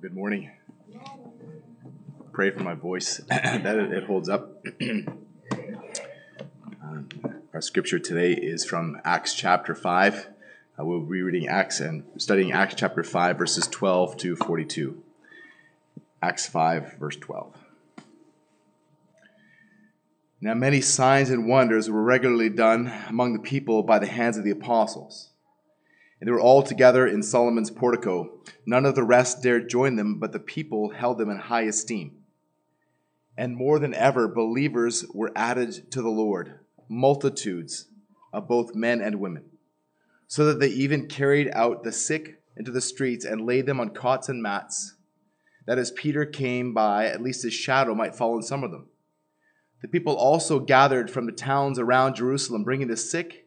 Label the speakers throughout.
Speaker 1: Good morning. Pray for my voice that it holds up. um, our scripture today is from Acts chapter 5. Uh, we'll be reading Acts and studying Acts chapter 5, verses 12 to 42. Acts 5, verse 12. Now, many signs and wonders were regularly done among the people by the hands of the apostles. And they were all together in Solomon's portico. None of the rest dared join them, but the people held them in high esteem. And more than ever, believers were added to the Lord, multitudes of both men and women, so that they even carried out the sick into the streets and laid them on cots and mats, that as Peter came by, at least his shadow might fall on some of them. The people also gathered from the towns around Jerusalem, bringing the sick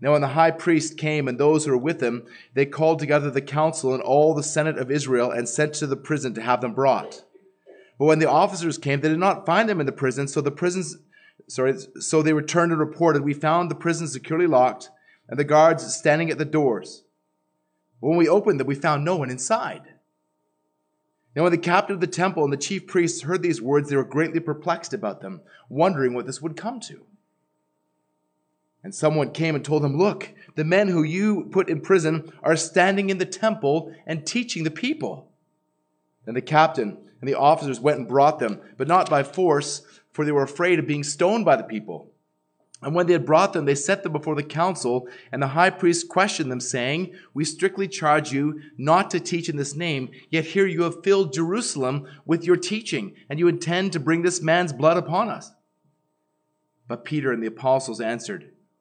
Speaker 1: Now, when the high priest came and those who were with him, they called together the council and all the senate of Israel and sent to the prison to have them brought. But when the officers came, they did not find them in the prison, so the prisons, sorry, so they returned and reported, "We found the prison securely locked and the guards standing at the doors. When we opened them, we found no one inside." Now, when the captain of the temple and the chief priests heard these words, they were greatly perplexed about them, wondering what this would come to. And someone came and told him, Look, the men who you put in prison are standing in the temple and teaching the people. Then the captain and the officers went and brought them, but not by force, for they were afraid of being stoned by the people. And when they had brought them, they set them before the council, and the high priest questioned them, saying, We strictly charge you not to teach in this name, yet here you have filled Jerusalem with your teaching, and you intend to bring this man's blood upon us. But Peter and the apostles answered,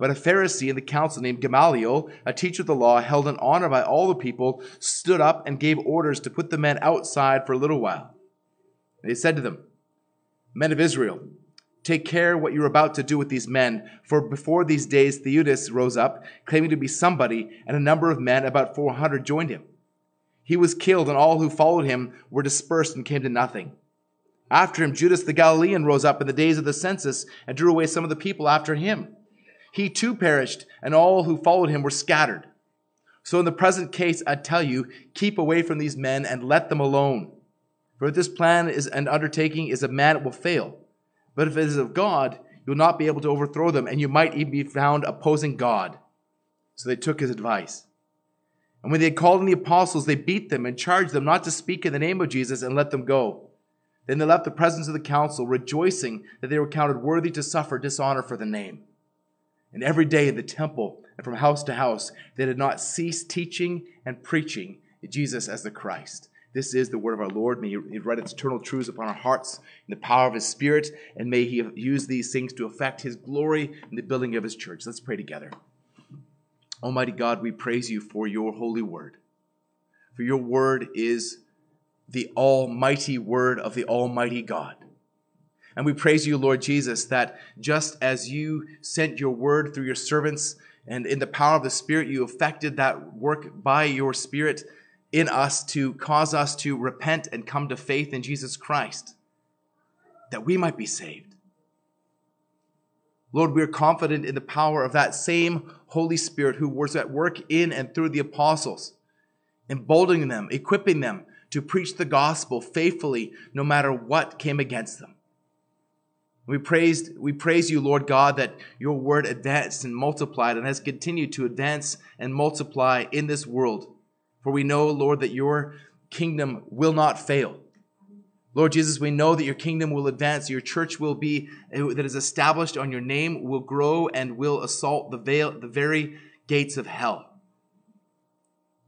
Speaker 1: But a Pharisee in the council named Gamaliel, a teacher of the law, held in honor by all the people, stood up and gave orders to put the men outside for a little while. He said to them, Men of Israel, take care what you're about to do with these men, for before these days Theudas rose up, claiming to be somebody, and a number of men, about 400, joined him. He was killed, and all who followed him were dispersed and came to nothing. After him, Judas the Galilean rose up in the days of the census and drew away some of the people after him. He too perished, and all who followed him were scattered. So in the present case, I tell you, keep away from these men and let them alone. For if this plan is an undertaking is of man, it will fail. But if it is of God, you will not be able to overthrow them, and you might even be found opposing God. So they took his advice. And when they had called in the apostles, they beat them and charged them not to speak in the name of Jesus and let them go. Then they left the presence of the council, rejoicing that they were counted worthy to suffer dishonor for the name. And every day in the temple and from house to house, they did not cease teaching and preaching Jesus as the Christ. This is the word of our Lord. May He write its eternal truths upon our hearts in the power of His Spirit, and may He use these things to affect His glory in the building of His church. Let's pray together. Almighty God, we praise you for your holy word. For your word is the almighty word of the Almighty God. And we praise you, Lord Jesus, that just as you sent your word through your servants and in the power of the Spirit, you effected that work by your Spirit in us to cause us to repent and come to faith in Jesus Christ, that we might be saved. Lord, we are confident in the power of that same Holy Spirit who was at work in and through the apostles, emboldening them, equipping them to preach the gospel faithfully no matter what came against them. We praised, we praise you, Lord God, that your word advanced and multiplied and has continued to advance and multiply in this world. For we know, Lord, that your kingdom will not fail. Lord Jesus, we know that your kingdom will advance, your church will be, eh, that is established on your name, will grow and will assault the, veil, the very gates of hell.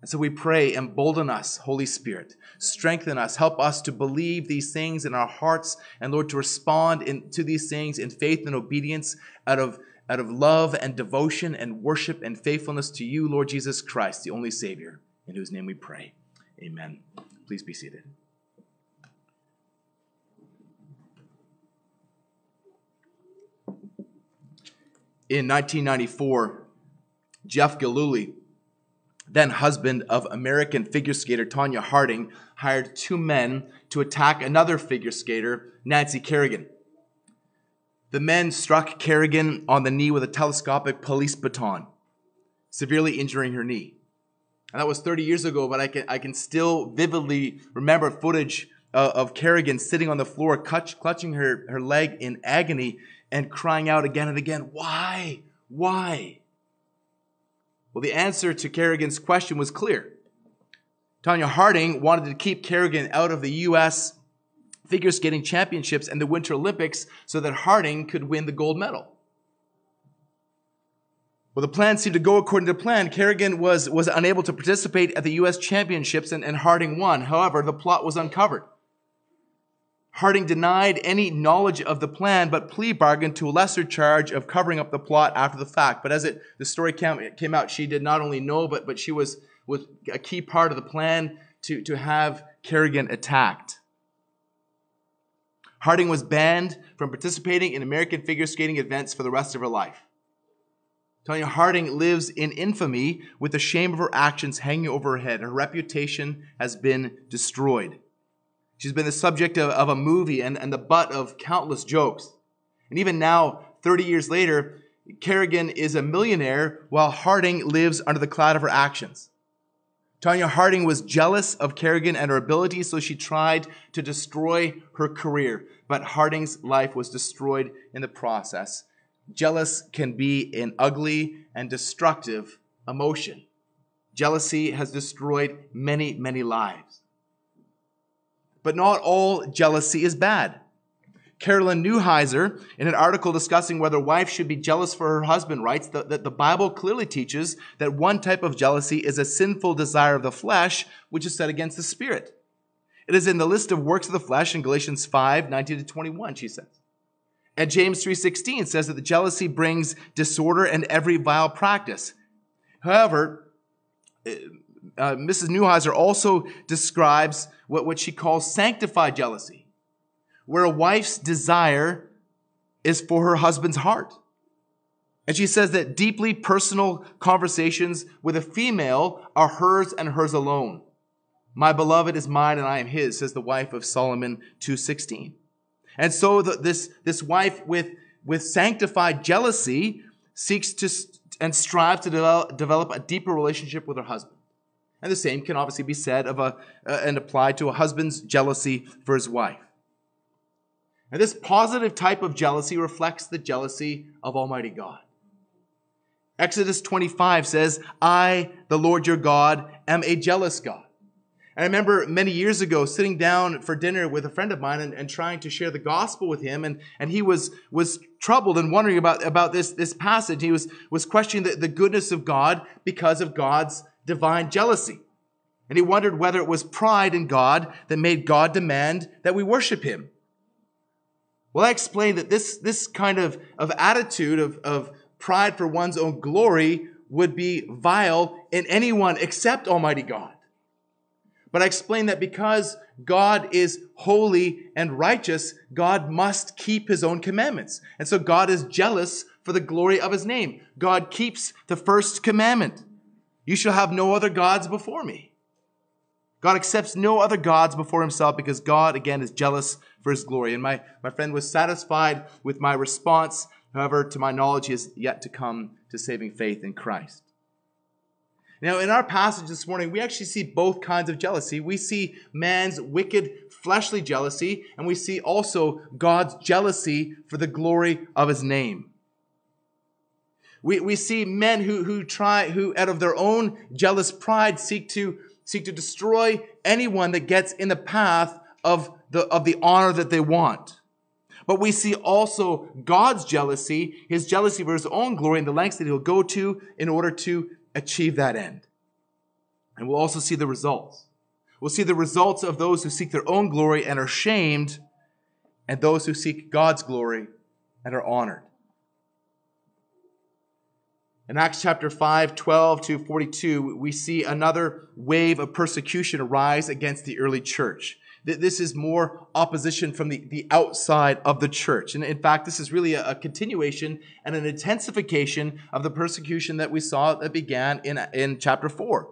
Speaker 1: And so we pray, embolden us, Holy Spirit. Strengthen us. Help us to believe these things in our hearts and, Lord, to respond in, to these things in faith and obedience out of, out of love and devotion and worship and faithfulness to you, Lord Jesus Christ, the only Savior, in whose name we pray. Amen. Please be seated. In 1994, Jeff Gillooly, then husband of American figure skater Tonya Harding, hired two men to attack another figure skater, Nancy Kerrigan. The men struck Kerrigan on the knee with a telescopic police baton, severely injuring her knee. And that was 30 years ago, but I can, I can still vividly remember footage uh, of Kerrigan sitting on the floor, clutch, clutching her, her leg in agony and crying out again and again, Why? Why? Well, the answer to Kerrigan's question was clear. Tonya Harding wanted to keep Kerrigan out of the U.S. figure skating championships and the Winter Olympics so that Harding could win the gold medal. Well, the plan seemed to go according to plan. Kerrigan was, was unable to participate at the U.S. championships and, and Harding won. However, the plot was uncovered. Harding denied any knowledge of the plan, but plea bargained to a lesser charge of covering up the plot after the fact. But as it the story came, came out, she did not only know, but, but she was, was a key part of the plan to, to have Kerrigan attacked. Harding was banned from participating in American figure skating events for the rest of her life. Tonya Harding lives in infamy with the shame of her actions hanging over her head. Her reputation has been destroyed. She's been the subject of, of a movie and, and the butt of countless jokes. And even now, 30 years later, Kerrigan is a millionaire while Harding lives under the cloud of her actions. Tonya Harding was jealous of Kerrigan and her abilities, so she tried to destroy her career. But Harding's life was destroyed in the process. Jealous can be an ugly and destructive emotion. Jealousy has destroyed many, many lives. But not all jealousy is bad. Carolyn Neuheiser, in an article discussing whether wife should be jealous for her husband, writes that, that the Bible clearly teaches that one type of jealousy is a sinful desire of the flesh, which is set against the spirit. It is in the list of works of the flesh in Galatians 5, 19 to 21, she says. And James 3.16 says that the jealousy brings disorder and every vile practice. However, uh, Mrs. Neuheiser also describes what, what she calls sanctified jealousy, where a wife's desire is for her husband's heart. And she says that deeply personal conversations with a female are hers and hers alone. My beloved is mine and I am his, says the wife of Solomon 2.16. And so the, this, this wife with, with sanctified jealousy seeks to and strives to develop, develop a deeper relationship with her husband. And the same can obviously be said of a, uh, and applied to a husband's jealousy for his wife. And this positive type of jealousy reflects the jealousy of Almighty God. Exodus 25 says, I, the Lord your God, am a jealous God. And I remember many years ago sitting down for dinner with a friend of mine and, and, trying to share the gospel with him. And, and he was, was troubled and wondering about, about this, this passage. He was, was questioning the, the goodness of God because of God's divine jealousy. And he wondered whether it was pride in God that made God demand that we worship him. Well, I explained that this, this kind of, of attitude of, of pride for one's own glory would be vile in anyone except Almighty God. But I explained that because God is holy and righteous, God must keep his own commandments. And so God is jealous for the glory of his name. God keeps the first commandment. You shall have no other gods before me. God accepts no other gods before himself because God, again, is jealous for his glory. And my, my friend was satisfied with my response. However, to my knowledge, he has yet to come to saving faith in Christ. Now, in our passage this morning, we actually see both kinds of jealousy. We see man's wicked fleshly jealousy, and we see also God's jealousy for the glory of his name. We, we see men who, who try, who out of their own jealous pride seek to, seek to destroy anyone that gets in the path of the, of the honor that they want. But we see also God's jealousy, his jealousy for his own glory, and the lengths that he'll go to in order to achieve that end. And we'll also see the results. We'll see the results of those who seek their own glory and are shamed, and those who seek God's glory and are honored. In Acts chapter 5, 12 to 42, we see another wave of persecution arise against the early church. This is more opposition from the, the outside of the church. And in fact, this is really a, a continuation and an intensification of the persecution that we saw that began in, in chapter 4.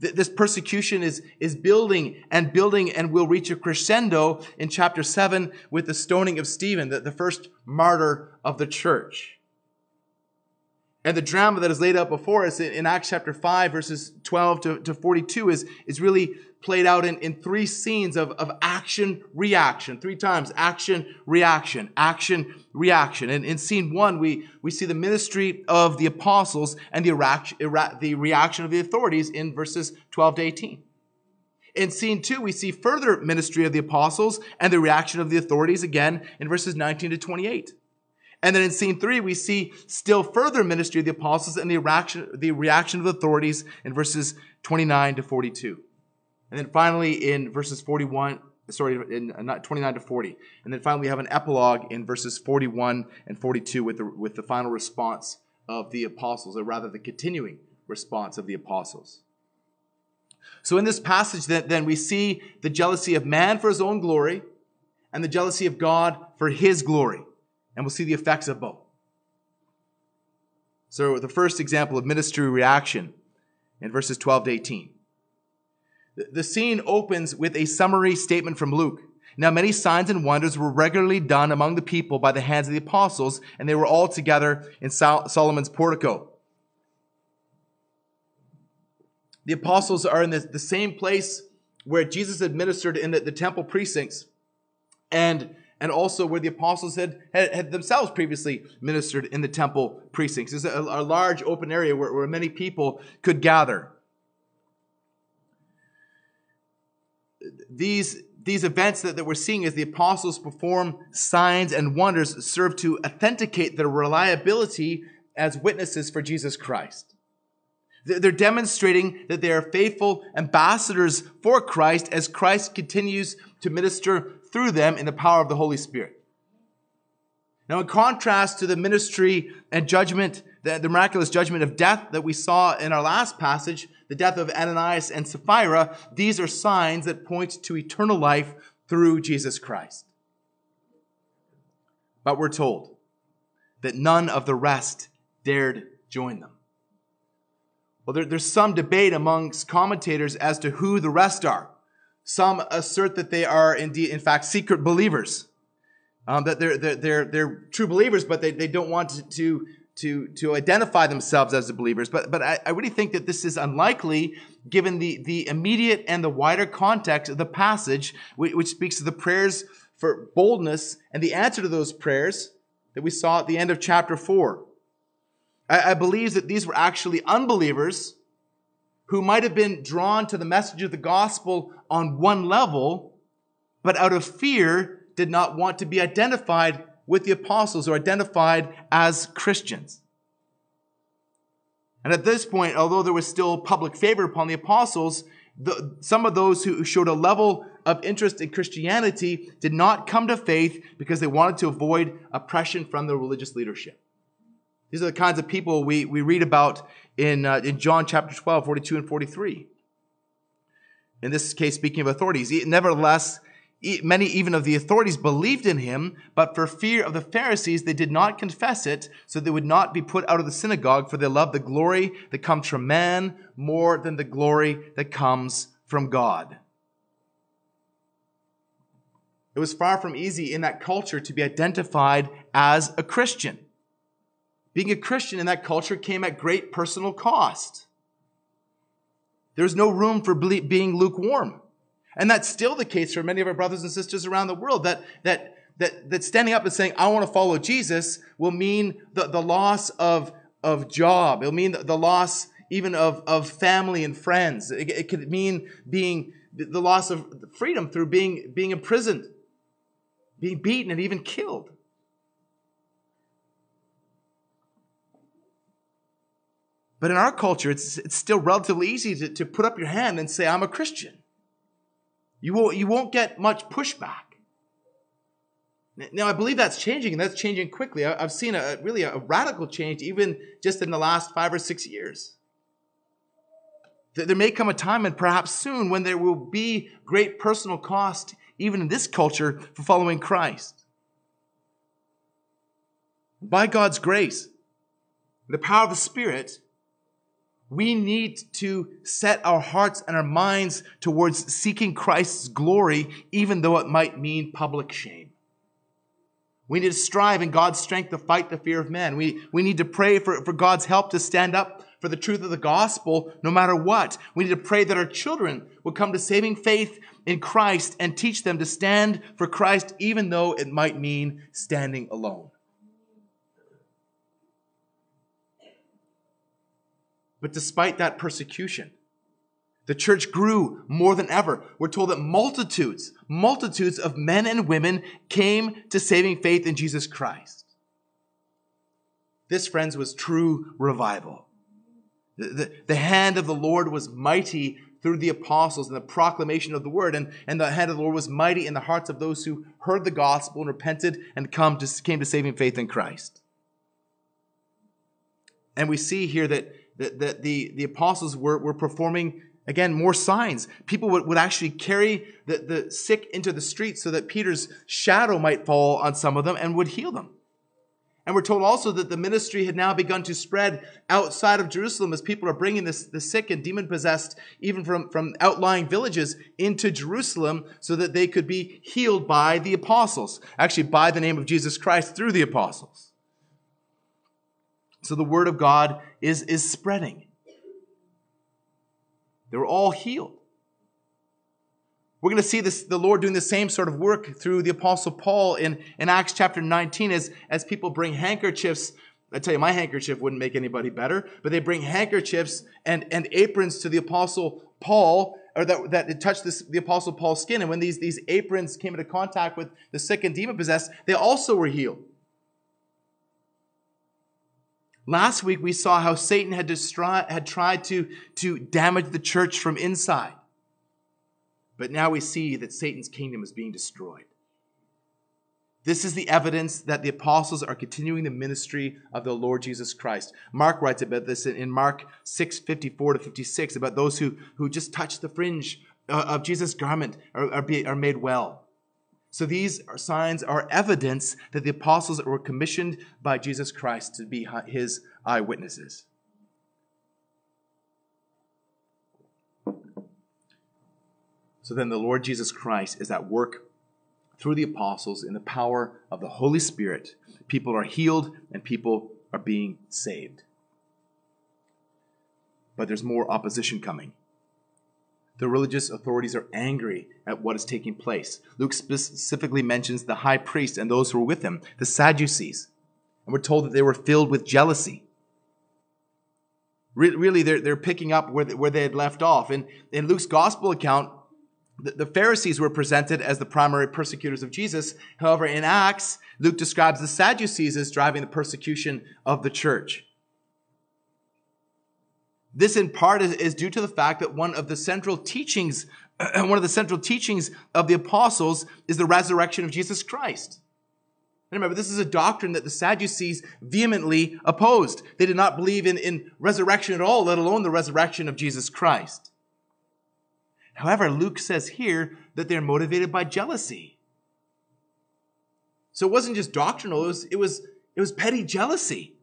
Speaker 1: This persecution is, is building and building and will reach a crescendo in chapter 7 with the stoning of Stephen, the, the first martyr of the church. And the drama that is laid out before us in, Acts chapter 5, verses 12 to, to 42, is, is really played out in, in three scenes of, of action, reaction. Three times action, reaction, action, reaction. And in scene one, we, we see the ministry of the apostles and the, the reaction of the authorities in verses 12 to 18. In scene two, we see further ministry of the apostles and the reaction of the authorities again in verses 19 to 28. And then in scene three, we see still further ministry of the apostles and the reaction, the reaction of the authorities in verses 29 to 42. And then finally in verses 41, sorry, in uh, 29 to 40. And then finally we have an epilogue in verses 41 and 42 with the, with the final response of the apostles, or rather the continuing response of the apostles. So in this passage, then, then we see the jealousy of man for his own glory and the jealousy of God for his glory. And we'll see the effects of both. So the first example of ministry reaction in verses 12 to 18. The scene opens with a summary statement from Luke. Now, many signs and wonders were regularly done among the people by the hands of the apostles, and they were all together in Solomon's portico. The apostles are in the, the same place where Jesus administered in the, the, temple precincts, and, and also where the apostles had, had, had themselves previously ministered in the temple precincts. It's a, a large open area where, where many people could gather. these, these events that, that we're seeing as the apostles perform signs and wonders serve to authenticate their reliability as witnesses for Jesus Christ. They're demonstrating that they are faithful ambassadors for Christ as Christ continues to minister through them in the power of the Holy Spirit. Now, in contrast to the ministry and judgment, the, the miraculous judgment of death that we saw in our last passage, the death of Ananias and Sapphira, these are signs that point to eternal life through Jesus Christ. But we're told that none of the rest dared join them. Well, there, there's some debate amongst commentators as to who the rest are. Some assert that they are indeed, in fact, secret believers. Um, that they're, they're, they're, they're, true believers, but they, they don't want to, to to, identify themselves as the believers. But, but I, I really think that this is unlikely given the, the immediate and the wider context of the passage, which, which speaks to the prayers for boldness and the answer to those prayers that we saw at the end of chapter 4. I, I believe that these were actually unbelievers who might have been drawn to the message of the gospel on one level, but out of fear did not want to be identified with the apostles or identified as Christians. And at this point, although there was still public favor upon the apostles, the, some of those who showed a level of interest in Christianity did not come to faith because they wanted to avoid oppression from the religious leadership. These are the kinds of people we, we read about in, uh, in John chapter 12, 42 and 43. In this case, speaking of authorities, nevertheless, Many even of the authorities believed in him, but for fear of the Pharisees, they did not confess it, so they would not be put out of the synagogue, for they loved the glory that comes from man more than the glory that comes from God. It was far from easy in that culture to be identified as a Christian. Being a Christian in that culture came at great personal cost. There was no room for being lukewarm. And that's still the case for many of our brothers and sisters around the world that, that, that, that standing up and saying, I want to follow Jesus will mean the, the loss of, of job. It'll mean the, the loss even of, of family and friends. It, it could mean being, the loss of freedom through being, being imprisoned, being beaten, and even killed. But in our culture, it's, it's still relatively easy to, to put up your hand and say, I'm a Christian. You won't, you won't get much pushback. Now, I believe that's changing, and that's changing quickly. I've seen a really a radical change even just in the last five or six years. There may come a time, and perhaps soon, when there will be great personal cost, even in this culture, for following Christ. By God's grace, the power of the Spirit, we need to set our hearts and our minds towards seeking Christ's glory, even though it might mean public shame. We need to strive in God's strength to fight the fear of men. We, we need to pray for, for God's help to stand up for the truth of the gospel no matter what. We need to pray that our children will come to saving faith in Christ and teach them to stand for Christ, even though it might mean standing alone. But despite that persecution, the church grew more than ever. We're told that multitudes, multitudes of men and women came to saving faith in Jesus Christ. This, friends, was true revival. The, the, the, hand of the Lord was mighty through the apostles and the proclamation of the word, and, and the hand of the Lord was mighty in the hearts of those who heard the gospel and repented and come to, came to saving faith in Christ. And we see here that, that, that the, the apostles were, were performing Again, more signs. People would, would actually carry the, the sick into the streets so that Peter's shadow might fall on some of them and would heal them. And we're told also that the ministry had now begun to spread outside of Jerusalem as people are bringing this, the sick and demon possessed, even from, from outlying villages, into Jerusalem so that they could be healed by the apostles, actually, by the name of Jesus Christ through the apostles. So the word of God is, is spreading. They were all healed. We're going to see this, the Lord doing the same sort of work through the Apostle Paul in, in Acts chapter 19 as, as people bring handkerchiefs. I tell you, my handkerchief wouldn't make anybody better, but they bring handkerchiefs and, and aprons to the Apostle Paul, or that, that touched this, the Apostle Paul's skin. And when these, these aprons came into contact with the sick and demon possessed, they also were healed. Last week we saw how Satan had, had tried to, to damage the church from inside. But now we see that Satan's kingdom is being destroyed. This is the evidence that the apostles are continuing the ministry of the Lord Jesus Christ. Mark writes about this in Mark 6 54 to 56 about those who, who just touch the fringe uh, of Jesus' garment are, are, be, are made well. So these signs are evidence that the apostles were commissioned by Jesus Christ to be his eyewitnesses. So then the Lord Jesus Christ is at work through the apostles in the power of the Holy Spirit. People are healed and people are being saved. But there's more opposition coming. The religious authorities are angry at what is taking place. Luke specifically mentions the high priest and those who were with him, the Sadducees. And we're told that they were filled with jealousy. Really, they're, they're picking up where they, where they had left off. In, in Luke's gospel account, the, the Pharisees were presented as the primary persecutors of Jesus. However, in Acts, Luke describes the Sadducees as driving the persecution of the church. This in part is, due to the fact that one of the central teachings, one of the central teachings of the apostles is the resurrection of Jesus Christ. And remember, this is a doctrine that the Sadducees vehemently opposed. They did not believe in, in resurrection at all, let alone the resurrection of Jesus Christ. However, Luke says here that they're motivated by jealousy. So it wasn't just doctrinal, it was, it was, it was petty jealousy.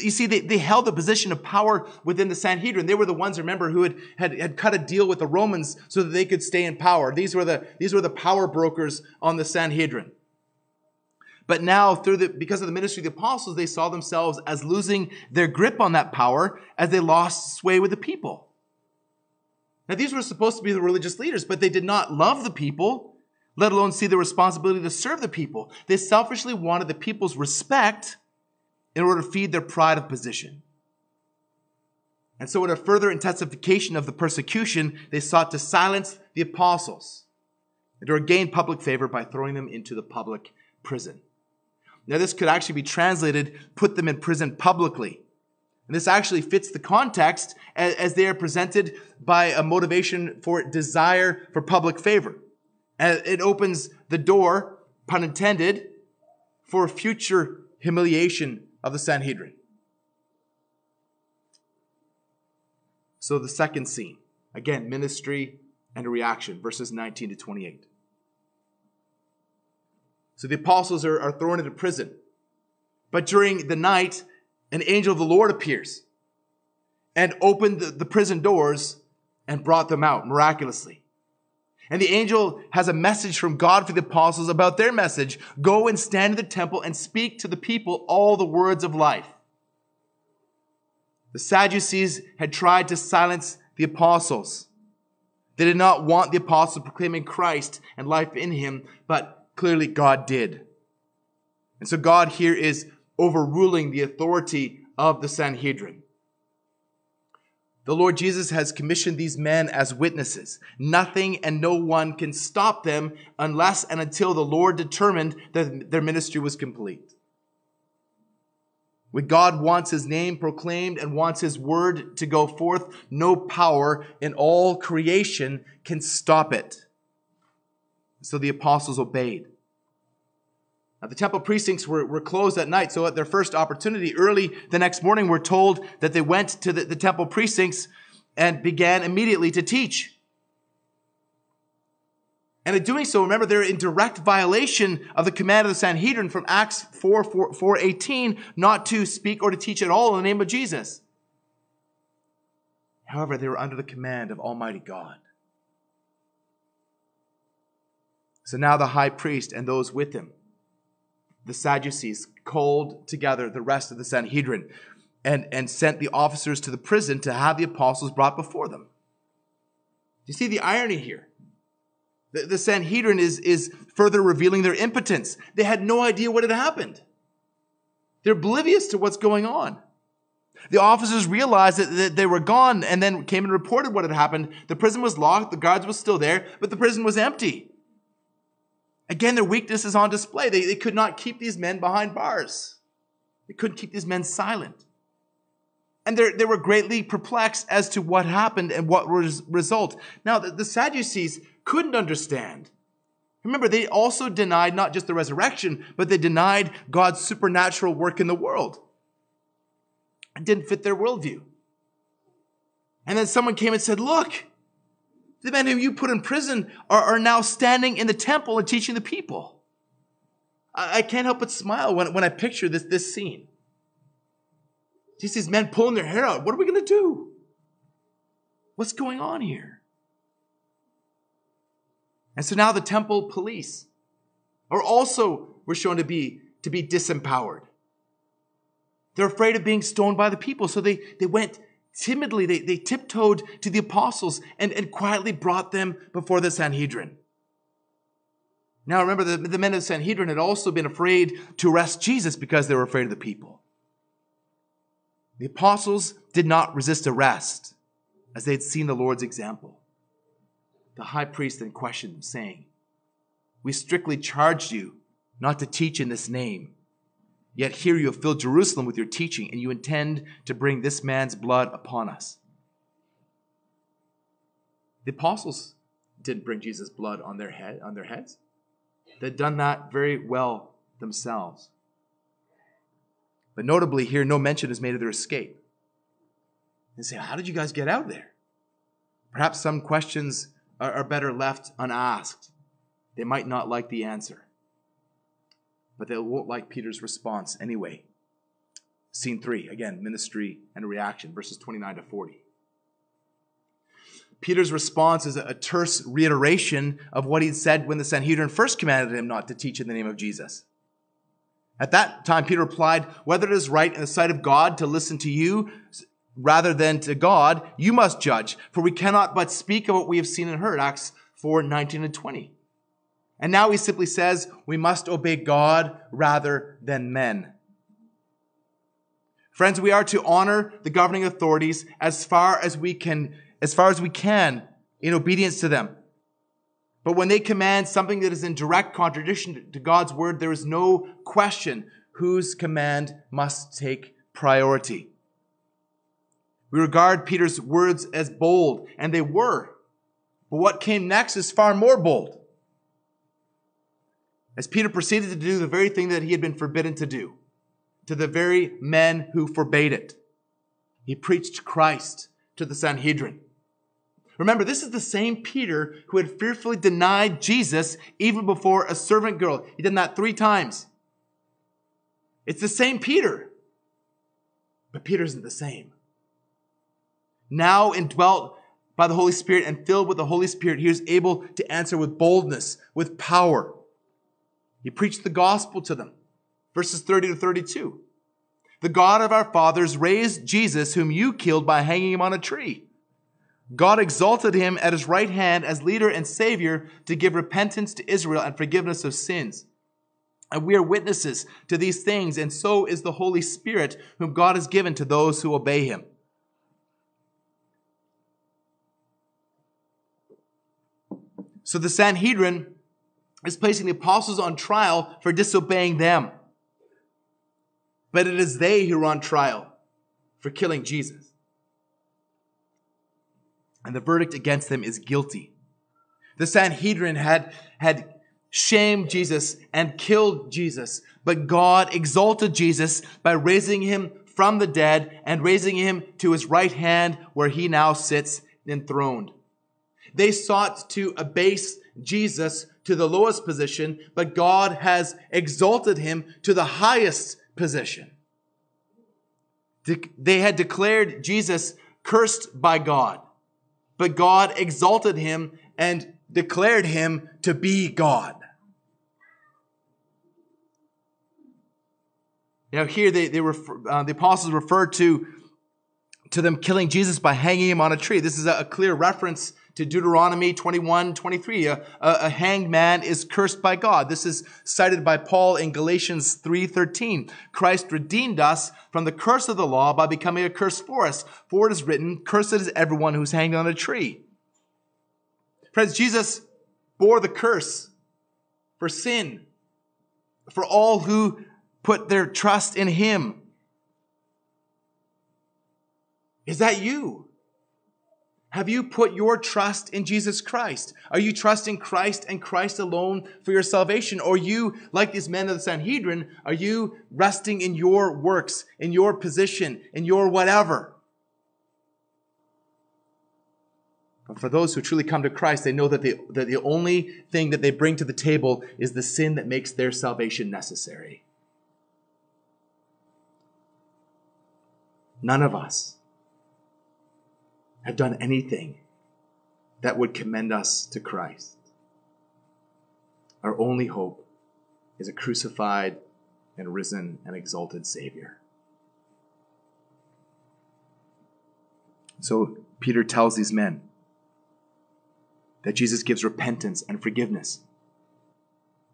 Speaker 1: You see, they, they held the position of power within the Sanhedrin. They were the ones, remember, who had, had, had cut a deal with the Romans so that they could stay in power. These were the, these were the power brokers on the Sanhedrin. But now, through the, because of the ministry of the apostles, they saw themselves as losing their grip on that power as they lost sway with the people. Now, these were supposed to be the religious leaders, but they did not love the people, let alone see the responsibility to serve the people. They selfishly wanted the people's respect in order to feed their pride of position. And so, in a further intensification of the persecution, they sought to silence the apostles and to gain public favor by throwing them into the public prison. Now, this could actually be translated put them in prison publicly. And this actually fits the context as, as they are presented by a motivation for desire for public favor. And it opens the door, pun intended, for future humiliation of the Sanhedrin. So the second scene, again, ministry and reaction, verses 19 to 28. So the apostles are, are thrown into prison. But during the night, an angel of the Lord appears and opened the, the prison doors and brought them out miraculously. And the angel has a message from God for the apostles about their message. Go and stand in the temple and speak to the people all the words of life. The Sadducees had tried to silence the apostles. They did not want the apostles proclaiming Christ and life in him, but clearly God did. And so God here is overruling the authority of the Sanhedrin. The Lord Jesus has commissioned these men as witnesses. Nothing and no one can stop them unless and until the Lord determined that their ministry was complete. When God wants his name proclaimed and wants his word to go forth, no power in all creation can stop it. So the apostles obeyed. Now, the temple precincts were, were closed at night, so at their first opportunity, early the next morning, we're told that they went to the, the temple precincts and began immediately to teach. And in doing so, remember, they're in direct violation of the command of the Sanhedrin from Acts 4, 4, 4 18, not to speak or to teach at all in the name of Jesus. However, they were under the command of Almighty God. So now the high priest and those with him the Sadducees called together the rest of the Sanhedrin and, and sent the officers to the prison to have the apostles brought before them. You see the irony here? The, the Sanhedrin is, is further revealing their impotence. They had no idea what had happened. They're oblivious to what's going on. The officers realized that, that they were gone and then came and reported what had happened. The prison was locked, the guards were still there, but the prison was empty. Again, their weakness is on display. They, they could not keep these men behind bars. They couldn't keep these men silent. And they were greatly perplexed as to what happened and what was result. Now, the, the Sadducees couldn't understand. Remember, they also denied not just the resurrection, but they denied God's supernatural work in the world. It didn't fit their worldview. And then someone came and said, Look, the men whom you put in prison are, are now standing in the temple and teaching the people. I, I can't help but smile when, when I picture this, this scene. Just these men pulling their hair out. What are we going to do? What's going on here? And so now the temple police are also were shown to be to be disempowered. They're afraid of being stoned by the people, so they, they went timidly, they, they tiptoed to the apostles and, and quietly brought them before the Sanhedrin. Now remember, the, the men of the Sanhedrin had also been afraid to arrest Jesus because they were afraid of the people. The apostles did not resist arrest as they had seen the Lord's example. The high priest then questioned them, saying, We strictly charged you not to teach in this name. Yet here you have filled Jerusalem with your teaching, and you intend to bring this man's blood upon us. The apostles didn't bring Jesus' blood on their head on their heads. They'd done that very well themselves. But notably, here no mention is made of their escape. They say, How did you guys get out there? Perhaps some questions are, are better left unasked. They might not like the answer but they won't like Peter's response anyway. Scene three, again, ministry and reaction, verses 29 to 40. Peter's response is a terse reiteration of what he'd said when the Sanhedrin first commanded him not to teach in the name of Jesus. At that time, Peter replied, Whether it is right in the sight of God to listen to you rather than to God, you must judge, for we cannot but speak of what we have seen and heard. Acts 4 19 and 20. And now he simply says we must obey God rather than men. Friends, we are to honor the governing authorities as far as we can, as far as we can in obedience to them. But when they command something that is in direct contradiction to God's word, there is no question whose command must take priority. We regard Peter's words as bold, and they were. But what came next is far more bold. As Peter proceeded to do the very thing that he had been forbidden to do, to the very men who forbade it, he preached Christ to the Sanhedrin. Remember, this is the same Peter who had fearfully denied Jesus even before a servant girl. He did that three times. It's the same Peter. But Peter isn't the same. Now indwelt by the Holy Spirit and filled with the Holy Spirit, he was able to answer with boldness, with power. He preached the gospel to them. Verses 30 to 32. The God of our fathers raised Jesus, whom you killed by hanging him on a tree. God exalted him at his right hand as leader and savior to give repentance to Israel and forgiveness of sins. And we are witnesses to these things, and so is the Holy Spirit, whom God has given to those who obey him. So the Sanhedrin is placing the apostles on trial for disobeying them. But it is they who are on trial for killing Jesus. And the verdict against them is guilty. The Sanhedrin had, had shamed Jesus and killed Jesus, but God exalted Jesus by raising him from the dead and raising him to his right hand where he now sits enthroned. They sought to abase Jesus to the lowest position, but God has exalted him to the highest position. They had declared Jesus cursed by God, but God exalted him and declared him to be God. Now, here they, they refer, uh, the apostles refer to, to them killing Jesus by hanging him on a tree. This is a, a clear reference to Deuteronomy 21, 23. A, a, hanged man is cursed by God. This is cited by Paul in Galatians 3, 13. Christ redeemed us from the curse of the law by becoming a curse for us. For it is written, cursed is everyone who's hanged on a tree. Friends, Jesus bore the curse for sin, for all who put their trust in him. Is that you? Have you put your trust in Jesus Christ? Are you trusting Christ and Christ alone for your salvation? Or you, like these men of the Sanhedrin, are you resting in your works, in your position, in your whatever? But for those who truly come to Christ, they know that the, that the only thing that they bring to the table is the sin that makes their salvation necessary. None of us have done anything that would commend us to Christ. Our only hope is a crucified and risen and exalted Savior. So Peter tells these men that Jesus gives repentance and forgiveness.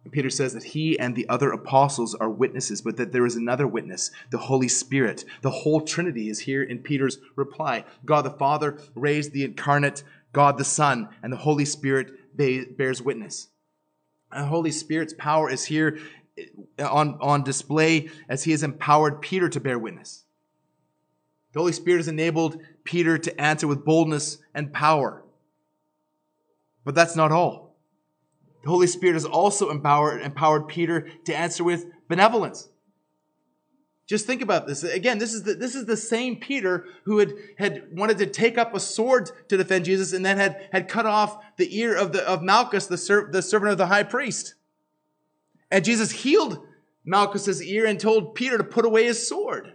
Speaker 1: And Peter says that he and the other apostles are witnesses, but that there is another witness, the Holy Spirit. The whole Trinity is here in Peter's reply. God the Father raised the incarnate God the Son, and the Holy Spirit bears witness. And the Holy Spirit's power is here eh, on, on display as he has empowered Peter to bear witness. The Holy Spirit has enabled Peter to answer with boldness and power. But that's not all. The Holy Spirit has also empowered, empowered Peter to answer with benevolence. Just think about this. Again, this is the, this is the same Peter who had, had wanted to take up a sword to defend Jesus and then had, had cut off the ear of, the, of Malchus, the, ser, the servant of the high priest. And Jesus healed Malchus's ear and told Peter to put away his sword.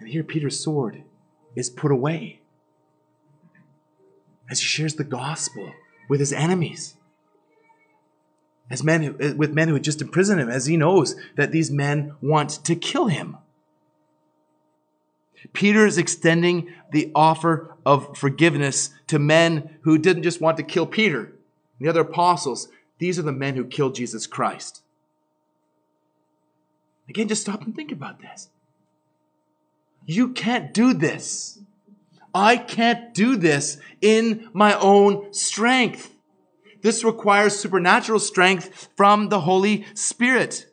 Speaker 1: And here Peter's sword is put away as he shares the gospel with his enemies. As men who, eh, with men who had just imprisoned him, as he knows that these men want to kill him. Peter is extending the offer of forgiveness to men who didn't just want to kill Peter, the other apostles. These are the men who killed Jesus Christ. Again, just stop and think about this. You can't do this I can't do this in my own strength. This requires supernatural strength from the Holy Spirit.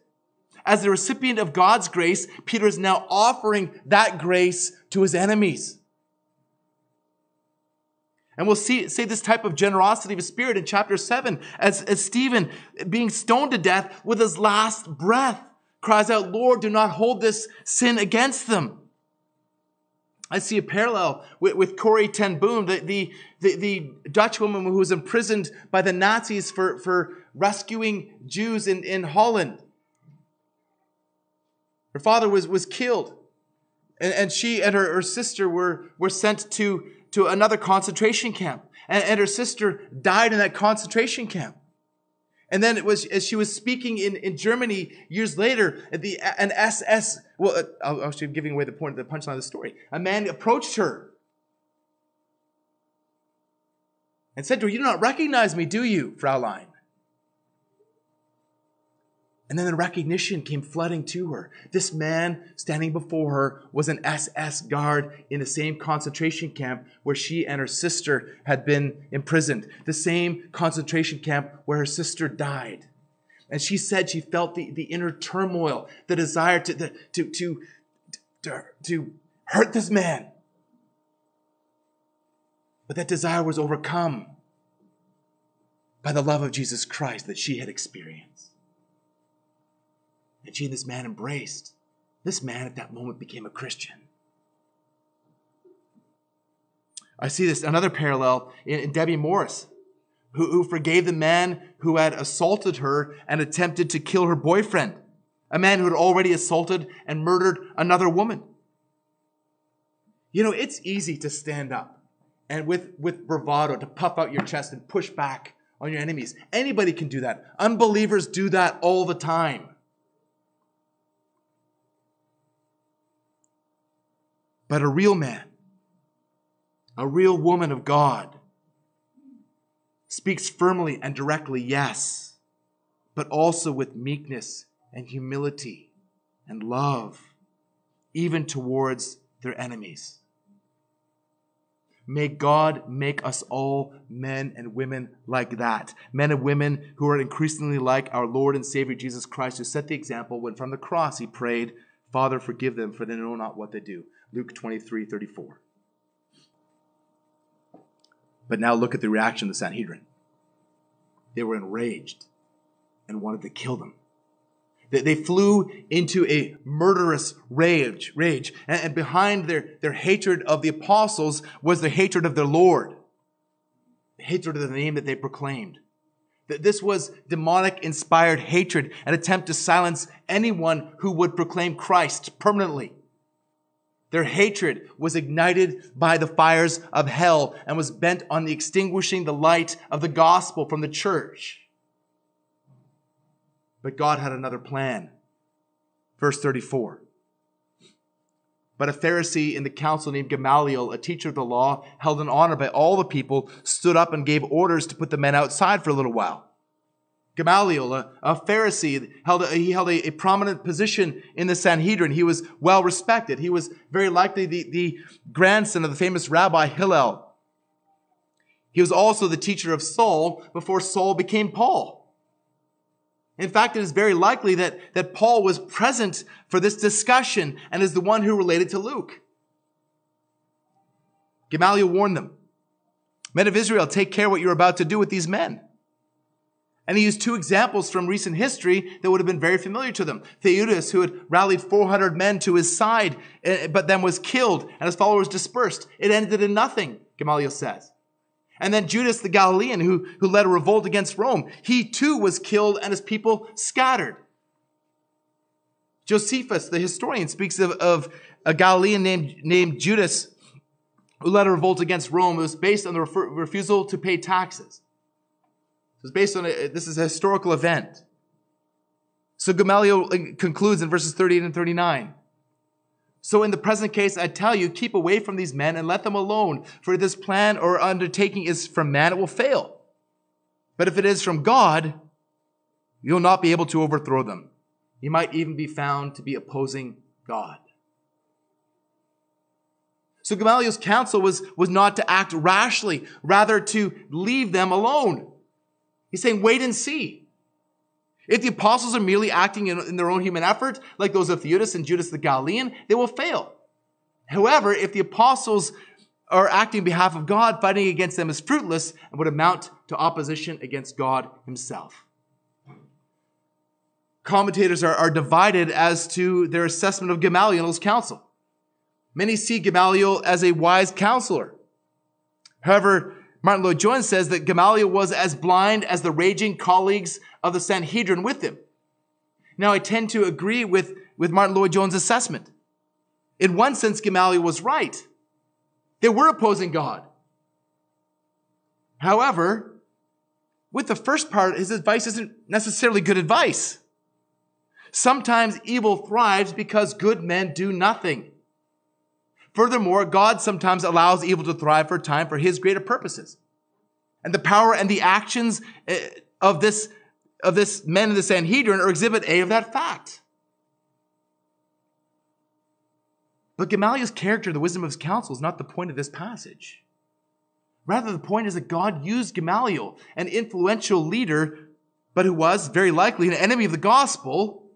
Speaker 1: As the recipient of God's grace, Peter is now offering that grace to his enemies. And we'll see, see this type of generosity of spirit in chapter 7 as, as Stephen, being stoned to death with his last breath, cries out, Lord, do not hold this sin against them. I see a parallel with, with Corrie ten Boom, the, the, the, the, Dutch woman who was imprisoned by the Nazis for, for rescuing Jews in, in Holland. Her father was, was killed. And, and she and her, her sister were, were sent to, to another concentration camp. And, and her sister died in that concentration camp. And then it was as she was speaking in, in Germany years later, the an SS. Well, uh, I'll, I'll giving away the point, the punchline of the story. A man approached her and said to her, "You do not recognize me, do you, Fraulein?" And then the recognition came flooding to her. This man standing before her was an SS guard in the same concentration camp where she and her sister had been imprisoned, the same concentration camp where her sister died. And she said she felt the, the inner turmoil, the desire to, the, to, to, to, to hurt this man. But that desire was overcome by the love of Jesus Christ that she had experienced. And she and this man embraced. This man at that moment became a Christian. I see this another parallel in, in Debbie Morris, who, who forgave the man who had assaulted her and attempted to kill her boyfriend, a man who had already assaulted and murdered another woman. You know, it's easy to stand up and with, with bravado to puff out your chest and push back on your enemies. Anybody can do that. Unbelievers do that all the time. But a real man, a real woman of God, speaks firmly and directly, yes, but also with meekness and humility and love, even towards their enemies. May God make us all men and women like that. Men and women who are increasingly like our Lord and Savior Jesus Christ, who set the example when from the cross he prayed, Father, forgive them, for they know not what they do. Luke 23 34. But now look at the reaction of the Sanhedrin. They were enraged and wanted to kill them. They flew into a murderous rage, rage. And behind their, their hatred of the apostles was the hatred of their Lord, the hatred of the name that they proclaimed. That this was demonic inspired hatred, an attempt to silence anyone who would proclaim Christ permanently. Their hatred was ignited by the fires of hell and was bent on extinguishing the light of the gospel from the church. But God had another plan. Verse 34. But a Pharisee in the council named Gamaliel, a teacher of the law, held in honor by all the people, stood up and gave orders to put the men outside for a little while. Gamaliel, a, a Pharisee, held a, he held a, a, prominent position in the Sanhedrin. He was well respected. He was very likely the, the grandson of the famous Rabbi Hillel. He was also the teacher of Saul before Saul became Paul. In fact, it is very likely that, that Paul was present for this discussion and is the one who related to Luke. Gamaliel warned them, Men of Israel, take care what you're about to do with these men. And he used two examples from recent history that would have been very familiar to them. Theudas, who had rallied 400 men to his side, eh, but then was killed and his followers dispersed. It ended in nothing, Gamaliel says. And then Judas the Galilean, who, who led a revolt against Rome, he too was killed and his people scattered. Josephus, the historian, speaks of, of a Galilean named, named Judas who led a revolt against Rome. It was based on the refusal to pay taxes. It's based on a, this is a historical event. So Gamaliel uh, concludes in verses 38 and 39. So in the present case, I tell you, keep away from these men and let them alone. For this plan or undertaking is from man, it will fail. But if it is from God, you'll not be able to overthrow them. You might even be found to be opposing God. So Gamaliel's counsel was, was not to act rashly, rather to leave them alone. He's saying, wait and see. If the apostles are merely acting in, in their own human effort, like those of Theudas and Judas the Galilean, they will fail. However, if the apostles are acting on behalf of God, fighting against them is fruitless and would amount to opposition against God himself. Commentators are, are divided as to their assessment of Gamaliel's counsel. Many see Gamaliel as a wise counselor. However, Martyn Lloyd-Jones says that Gamaliel was as blind as the raging colleagues of the Sanhedrin with him. Now, I tend to agree with, with Martyn Lloyd-Jones' assessment. In one sense, Gamaliel was right. They were opposing God. However, with the first part, his advice isn't necessarily good advice. Sometimes evil thrives because good men do nothing. Furthermore, God sometimes allows evil to thrive for a time for his greater purposes. And the power and the actions eh, of this, of this men in the Sanhedrin are exhibit A of that fact. But Gamaliel's character, the wisdom of his counsel, is not the point of this passage. Rather, the point is that God used Gamaliel, an influential leader, but who was very likely an enemy of the gospel,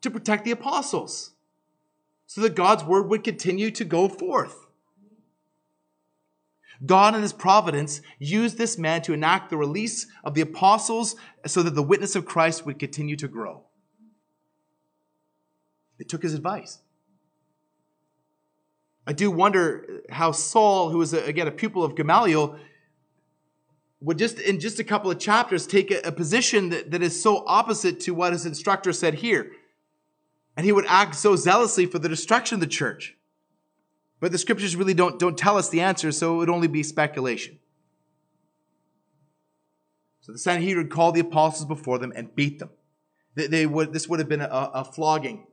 Speaker 1: to protect the apostles so that God's word would continue to go forth. God in his providence used this man to enact the release of the apostles so that the witness of Christ would continue to grow. They took his advice. I do wonder how Saul, who was again a pupil of Gamaliel, would just in just a couple of chapters take a, a position that, that is so opposite to what his instructor said here and he would act so zealously for the destruction of the church. But the scriptures really don't, don't tell us the answer, so it would only be speculation. So the Sanhedrin called the apostles before them and beat them. They, they would, this would have been a, a flogging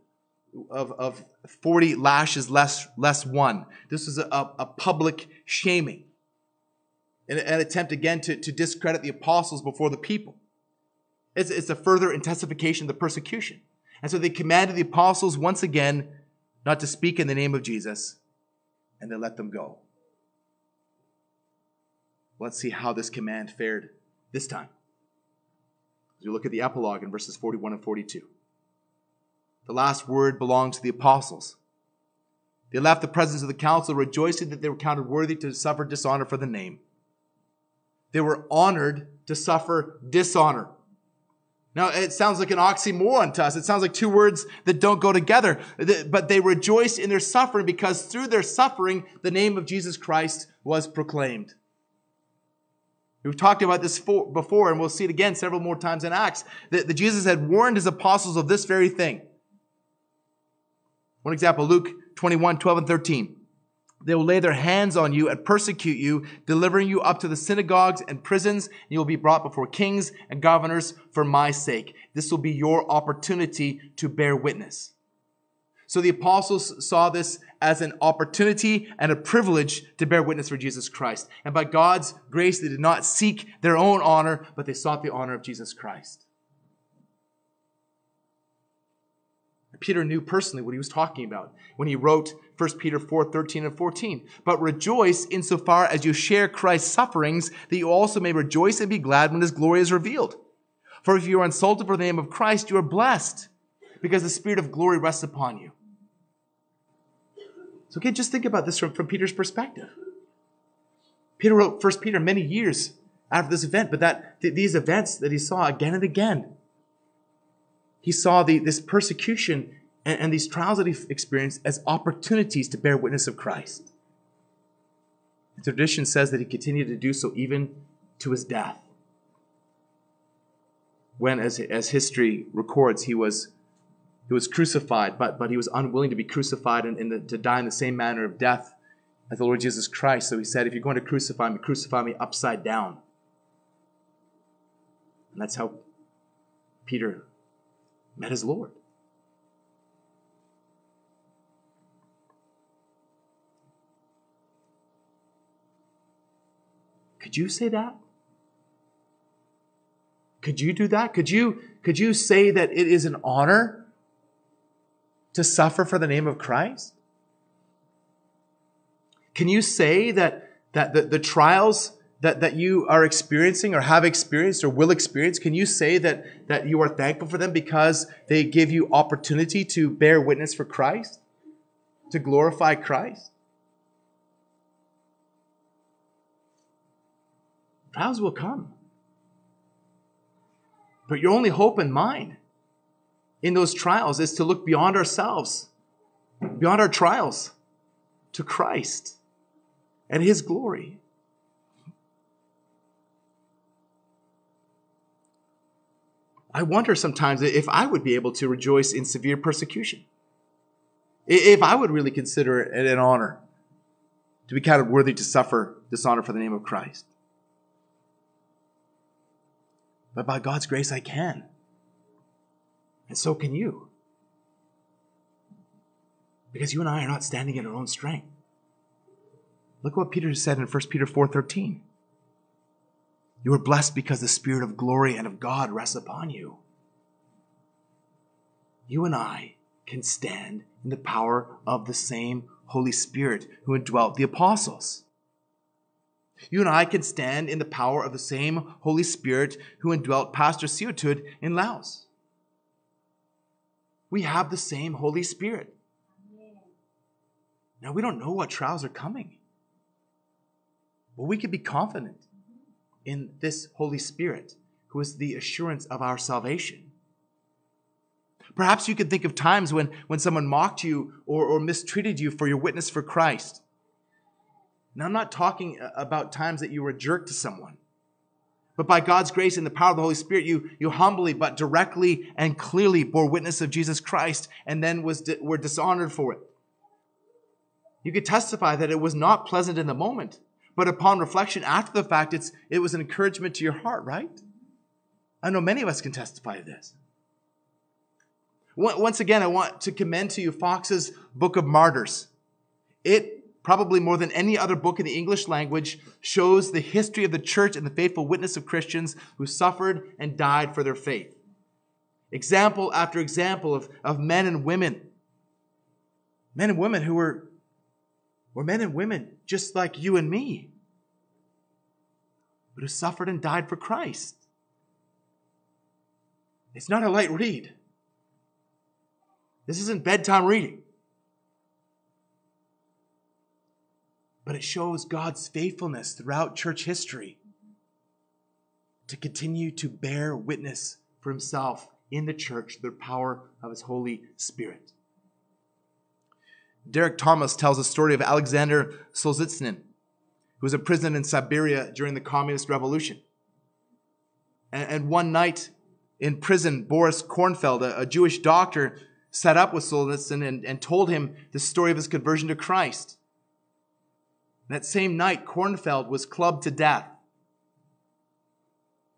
Speaker 1: of, of 40 lashes less, less one. This was a, a public shaming. An, an attempt again to, to discredit the apostles before the people. It's, it's a further intensification of the persecution. And so they commanded the apostles once again not to speak in the name of Jesus, and they let them go. Let's see how this command fared this time. As we look at the epilogue in verses 41 and 42. The last word belonged to the apostles. They left the presence of the council, rejoicing that they were counted worthy to suffer dishonor for the name. They were honored to suffer dishonor. Now, it sounds like an oxymoron to us. It sounds like two words that don't go together. But they rejoiced in their suffering because through their suffering, the name of Jesus Christ was proclaimed. We've talked about this before, and we'll see it again several more times in Acts, that Jesus had warned his apostles of this very thing. One example, Luke 21, 12 and 13. They will lay their hands on you and persecute you, delivering you up to the synagogues and prisons. And you will be brought before kings and governors for my sake. This will be your opportunity to bear witness. So the apostles saw this as an opportunity and a privilege to bear witness for Jesus Christ. And by God's grace, they did not seek their own honor, but they sought the honor of Jesus Christ. Peter knew personally what he was talking about when he wrote 1 Peter 4 13 and 14. But rejoice insofar as you share Christ's sufferings, that you also may rejoice and be glad when his glory is revealed. For if you are insulted for the name of Christ, you are blessed, because the Spirit of glory rests upon you. So, okay, just think about this from, from Peter's perspective. Peter wrote 1 Peter many years after this event, but that th- these events that he saw again and again he saw the, this persecution and, and these trials that he experienced as opportunities to bear witness of Christ. The tradition says that he continued to do so even to his death. When, as, as history records, he was, he was crucified, but, but he was unwilling to be crucified and, and to die in the same manner of death as the Lord Jesus Christ. So he said, If you're going to crucify me, crucify me upside down. And that's how Peter met his Lord. Could you say that? Could you do that? Could you, could you say that it is an honor to suffer for the name of Christ? Can you say that, that the, the trials that, that you are experiencing or have experienced or will experience, can you say that, that you are thankful for them because they give you opportunity to bear witness for Christ? To glorify Christ? Trials will come. But your only hope and mine in those trials is to look beyond ourselves, beyond our trials, to Christ and His glory. I wonder sometimes if I would be able to rejoice in severe persecution. If I would really consider it an honor to be counted worthy to suffer dishonor for the name of Christ. But by God's grace, I can. And so can you. Because you and I are not standing in our own strength. Look what Peter said in 1 Peter 4:13. You are blessed because the Spirit of glory and of God rests upon you. You and I can stand in the power of the same Holy Spirit who indwelt the apostles. You and I can stand in the power of the same Holy Spirit who indwelt Pastor Siotud in Laos. We have the same Holy Spirit. Now, we don't know what trials are coming, but we can be confident in this Holy Spirit, who is the assurance of our salvation. Perhaps you could think of times when, when someone mocked you or, or mistreated you for your witness for Christ. Now, I'm not talking uh, about times that you were a jerk to someone, but by God's grace and the power of the Holy Spirit, you, you humbly but directly and clearly bore witness of Jesus Christ and then was, were dishonored for it. You could testify that it was not pleasant in the moment, but upon reflection after the fact, it's, it was an encouragement to your heart, right? I know many of us can testify to this. Once again, I want to commend to you Fox's Book of Martyrs. It, probably more than any other book in the English language, shows the history of the church and the faithful witness of Christians who suffered and died for their faith. Example after example of, of men and women. Men and women who were were men and women just like you and me, but who suffered and died for Christ. It's not a light read. This isn't bedtime reading. But it shows God's faithfulness throughout church history to continue to bear witness for himself in the church the power of his Holy Spirit. Derek Thomas tells a story of Alexander Solzhenitsyn, who was imprisoned in Siberia during the Communist Revolution. And, and one night in prison, Boris Kornfeld, a, a Jewish doctor, sat up with Solzhenitsyn and, and told him the story of his conversion to Christ. That same night, Kornfeld was clubbed to death.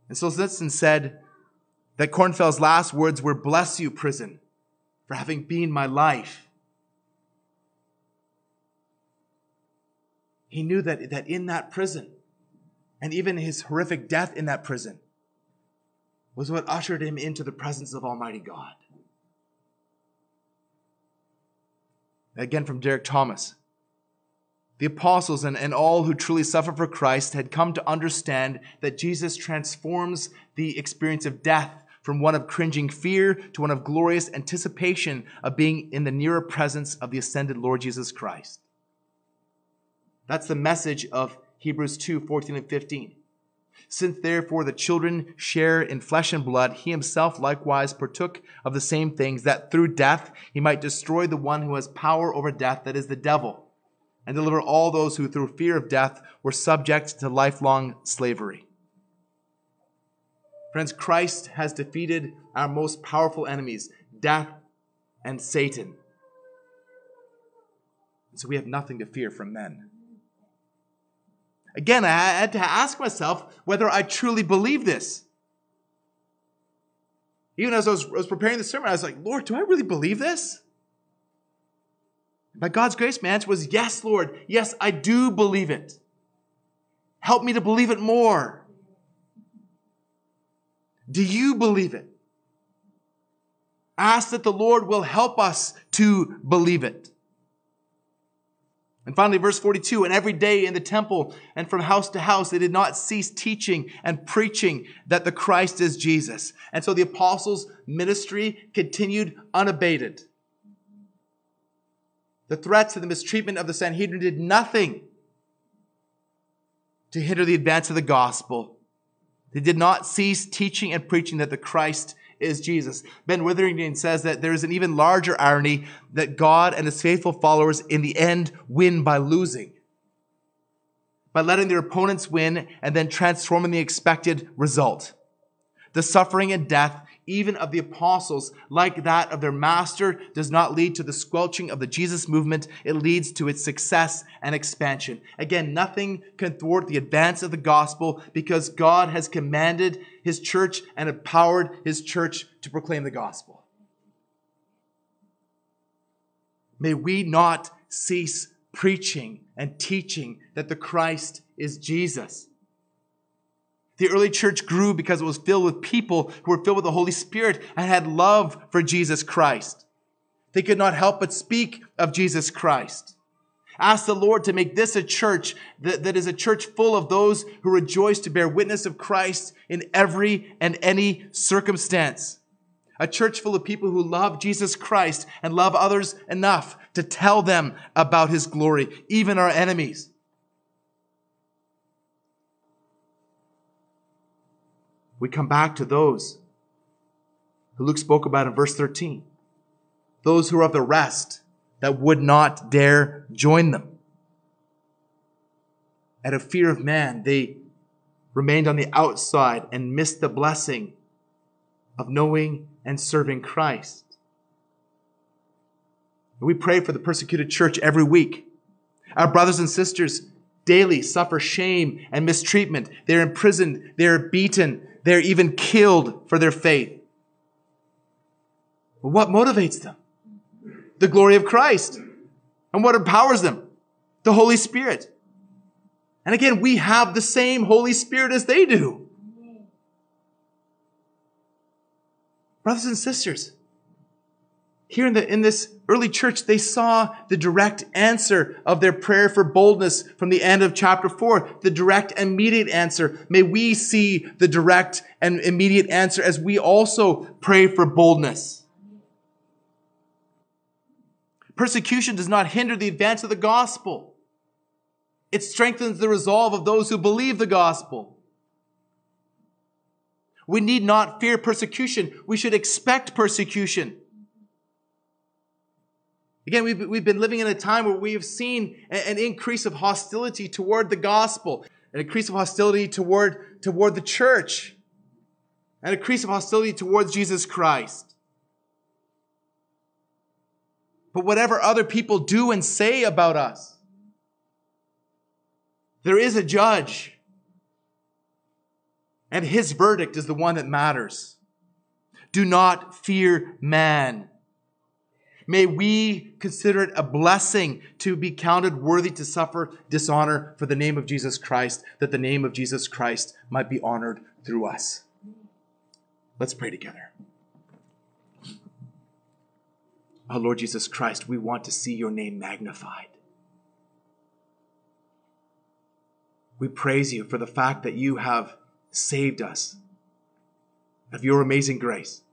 Speaker 1: And Solzhenitsyn said that Kornfeld's last words were, Bless you, prison, for having been my life. He knew that, that in that prison, and even his horrific death in that prison, was what ushered him into the presence of Almighty God. Again from Derek Thomas. The apostles and, and all who truly suffer for Christ had come to understand that Jesus transforms the experience of death from one of cringing fear to one of glorious anticipation of being in the nearer presence of the ascended Lord Jesus Christ. That's the message of Hebrews 2 14 and 15. Since therefore the children share in flesh and blood, he himself likewise partook of the same things, that through death he might destroy the one who has power over death, that is the devil, and deliver all those who through fear of death were subject to lifelong slavery. Friends, Christ has defeated our most powerful enemies, death and Satan. So we have nothing to fear from men. Again, I had to ask myself whether I truly believe this. Even as I was preparing the sermon, I was like, Lord, do I really believe this? By God's grace, my answer was, Yes, Lord. Yes, I do believe it. Help me to believe it more. Do you believe it? Ask that the Lord will help us to believe it. And finally, verse 42 And every day in the temple and from house to house, they did not cease teaching and preaching that the Christ is Jesus. And so the apostles' ministry continued unabated. The threats and the mistreatment of the Sanhedrin did nothing to hinder the advance of the gospel. They did not cease teaching and preaching that the Christ is Jesus. Ben Witherington says that there is an even larger irony that God and his faithful followers in the end win by losing, by letting their opponents win and then transforming the expected result. The suffering and death even of the apostles, like that of their master, does not lead to the squelching of the Jesus movement. It leads to its success and expansion. Again, nothing can thwart the advance of the gospel because God has commanded his church and empowered his church to proclaim the gospel. May we not cease preaching and teaching that the Christ is Jesus. The early church grew because it was filled with people who were filled with the Holy Spirit and had love for Jesus Christ. They could not help but speak of Jesus Christ. Ask the Lord to make this a church that, that is a church full of those who rejoice to bear witness of Christ in every and any circumstance. A church full of people who love Jesus Christ and love others enough to tell them about his glory, even our enemies. We come back to those who Luke spoke about in verse 13. Those who are of the rest that would not dare join them. Out of fear of man, they remained on the outside and missed the blessing of knowing and serving Christ. We pray for the persecuted church every week. Our brothers and sisters daily suffer shame and mistreatment. They're imprisoned, they're beaten, they're even killed for their faith. But what motivates them? The glory of Christ. And what empowers them? The Holy Spirit. And again, we have the same Holy Spirit as they do. Brothers and sisters, here in, the, in this early church, they saw the direct answer of their prayer for boldness from the end of chapter four, the direct immediate answer. May we see the direct and immediate answer as we also pray for boldness. Persecution does not hinder the advance of the gospel. It strengthens the resolve of those who believe the gospel. We need not fear persecution. We should expect persecution. Again, we've, we've been living in a time where we have seen an increase of hostility toward the gospel, an increase of hostility toward, toward the church, an increase of hostility towards Jesus Christ. But whatever other people do and say about us, there is a judge. And his verdict is the one that matters. Do not fear man May we consider it a blessing to be counted worthy to suffer dishonor for the name of Jesus Christ, that the name of Jesus Christ might be honored through us. Let's pray together. Our Lord Jesus Christ, we want to see your name magnified. We praise you for the fact that you have saved us of your amazing grace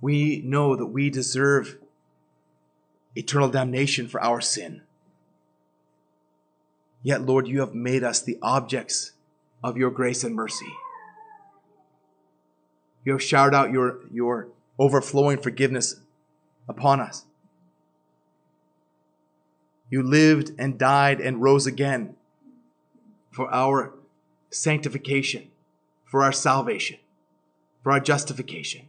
Speaker 1: we know that we deserve eternal damnation for our sin. Yet, Lord, you have made us the objects of your grace and mercy. You have showered out your, your overflowing forgiveness upon us. You lived and died and rose again for our sanctification, for our salvation, for our justification.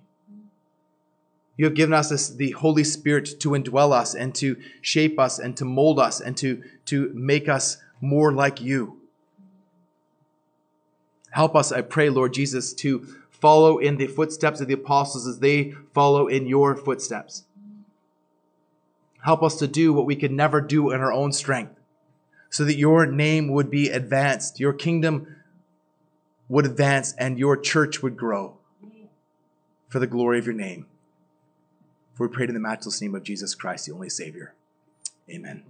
Speaker 1: You have given us this, the Holy Spirit to indwell us and to shape us and to mold us and to, to make us more like you. Help us, I pray, Lord Jesus, to follow in the footsteps of the apostles as they follow in your footsteps. Help us to do what we could never do in our own strength, so that your name would be advanced, your kingdom would advance, and your church would grow for the glory of your name. For we pray in the matchless name of Jesus Christ, the only Savior. Amen.